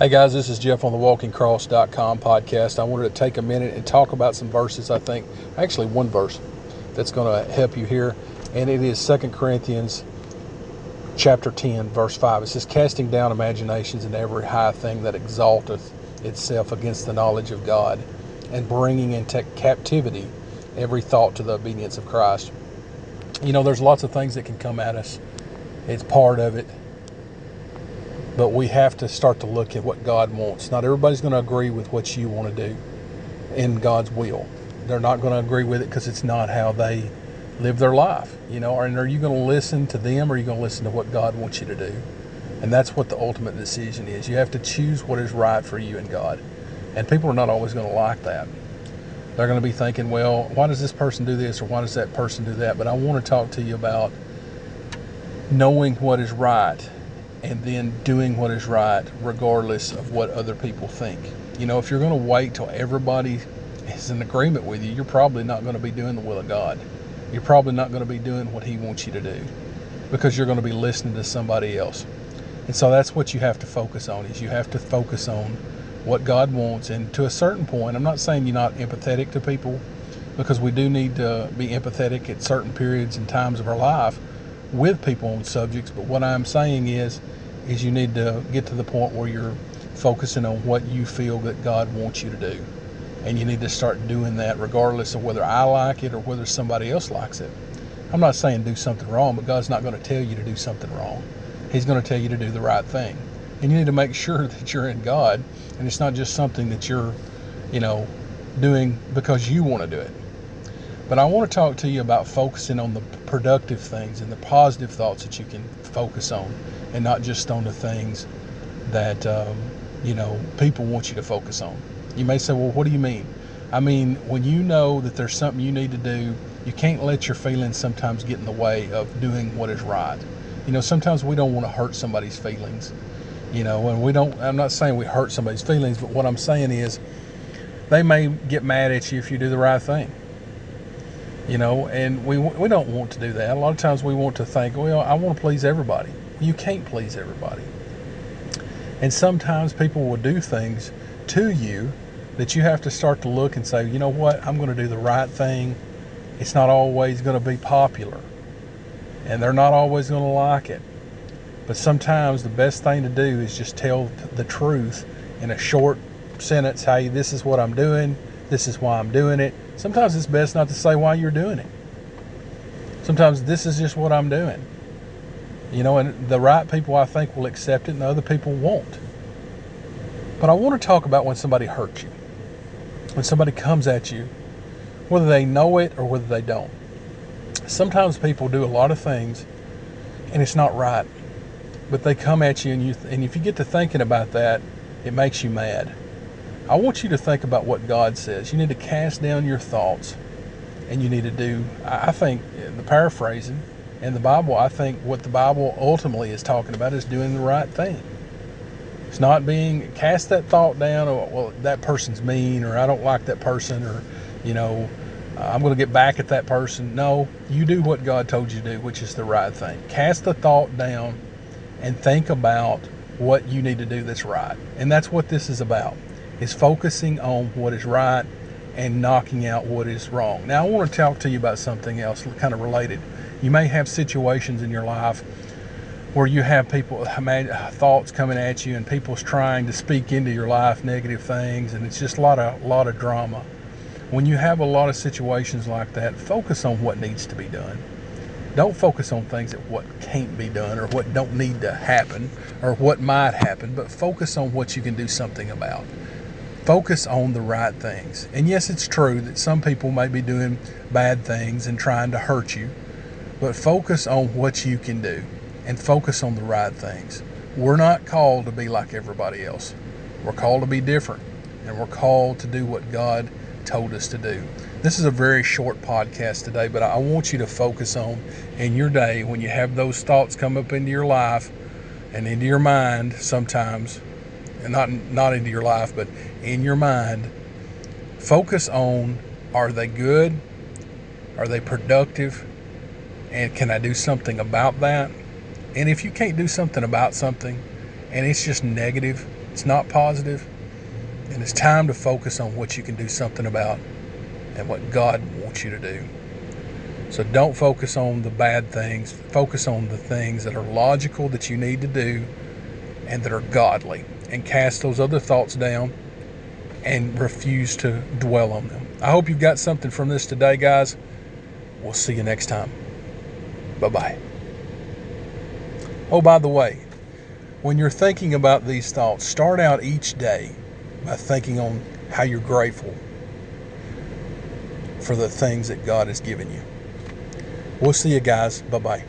Hey guys, this is Jeff on the walkingcross.com podcast. I wanted to take a minute and talk about some verses, I think, actually one verse that's going to help you here, and it is 2 Corinthians chapter 10, verse 5. It says, Casting down imaginations and every high thing that exalteth itself against the knowledge of God, and bringing into captivity every thought to the obedience of Christ. You know, there's lots of things that can come at us, it's part of it but we have to start to look at what God wants. Not everybody's going to agree with what you want to do in God's will. They're not going to agree with it because it's not how they live their life. You know, and are you going to listen to them or are you going to listen to what God wants you to do? And that's what the ultimate decision is. You have to choose what is right for you and God. And people are not always going to like that. They're going to be thinking, well, why does this person do this or why does that person do that? But I want to talk to you about knowing what is right and then doing what is right regardless of what other people think. You know, if you're going to wait till everybody is in agreement with you, you're probably not going to be doing the will of God. You're probably not going to be doing what He wants you to do because you're going to be listening to somebody else. And so that's what you have to focus on is you have to focus on what God wants and to a certain point, I'm not saying you're not empathetic to people because we do need to be empathetic at certain periods and times of our life with people on subjects, but what I'm saying is is you need to get to the point where you're focusing on what you feel that God wants you to do. And you need to start doing that regardless of whether I like it or whether somebody else likes it. I'm not saying do something wrong, but God's not going to tell you to do something wrong. He's going to tell you to do the right thing. And you need to make sure that you're in God and it's not just something that you're, you know, doing because you want to do it. But I want to talk to you about focusing on the productive things and the positive thoughts that you can focus on, and not just on the things that um, you know people want you to focus on. You may say, "Well, what do you mean?" I mean, when you know that there's something you need to do, you can't let your feelings sometimes get in the way of doing what is right. You know, sometimes we don't want to hurt somebody's feelings. You know, and we don't. I'm not saying we hurt somebody's feelings, but what I'm saying is, they may get mad at you if you do the right thing you know, and we we don't want to do that. A lot of times we want to think, well, I want to please everybody. You can't please everybody. And sometimes people will do things to you that you have to start to look and say, you know what, I'm going to do the right thing. It's not always going to be popular, and they're not always going to like it. But sometimes the best thing to do is just tell the truth in a short sentence. Hey, this is what I'm doing. This is why I'm doing it Sometimes it's best not to say why you're doing it. Sometimes this is just what I'm doing. You know, and the right people I think will accept it and the other people won't. But I want to talk about when somebody hurts you. When somebody comes at you, whether they know it or whether they don't. Sometimes people do a lot of things and it's not right. But they come at you and you and if you get to thinking about that, it makes you mad. I want you to think about what God says. You need to cast down your thoughts and you need to do, I think, the paraphrasing in the Bible, I think what the Bible ultimately is talking about is doing the right thing. It's not being, cast that thought down, or, well, that person's mean, or I don't like that person, or, you know, I'm going to get back at that person. No, you do what God told you to do, which is the right thing. Cast the thought down and think about what you need to do that's right. And that's what this is about is focusing on what is right and knocking out what is wrong. Now, I want to talk to you about something else kind of related. You may have situations in your life where you have people thoughts coming at you and people's trying to speak into your life negative things and it's just a lot of lot of drama when you have a lot of situations like that focus on what needs to be done don't focus on things that what can't be done or what don't need to happen or what might happen but focus on what you can do something about focus on the right things. And yes, it's true that some people may be doing bad things and trying to hurt you, but focus on what you can do and focus on the right things. We're not called to be like everybody else. We're called to be different and we're called to do what God told us to do. This is a very short podcast today, but I want you to focus on in your day when you have those thoughts come up into your life and into your mind sometimes not not into your life, but in your mind, focus on are they good? Are they productive? And can I do something about that? And if you can't do something about something, and it's just negative, it's not positive. and it's time to focus on what you can do something about and what God wants you to do. So don't focus on the bad things, focus on the things that are logical that you need to do and that are godly, and cast those other thoughts down and refuse to dwell on them. I hope you've got something from this today, guys. We'll see you next time. Bye bye. Oh, by the way, when you're thinking about these thoughts, start out each day by thinking on how you're grateful for the things that God has given you. We'll see you guys. Bye bye.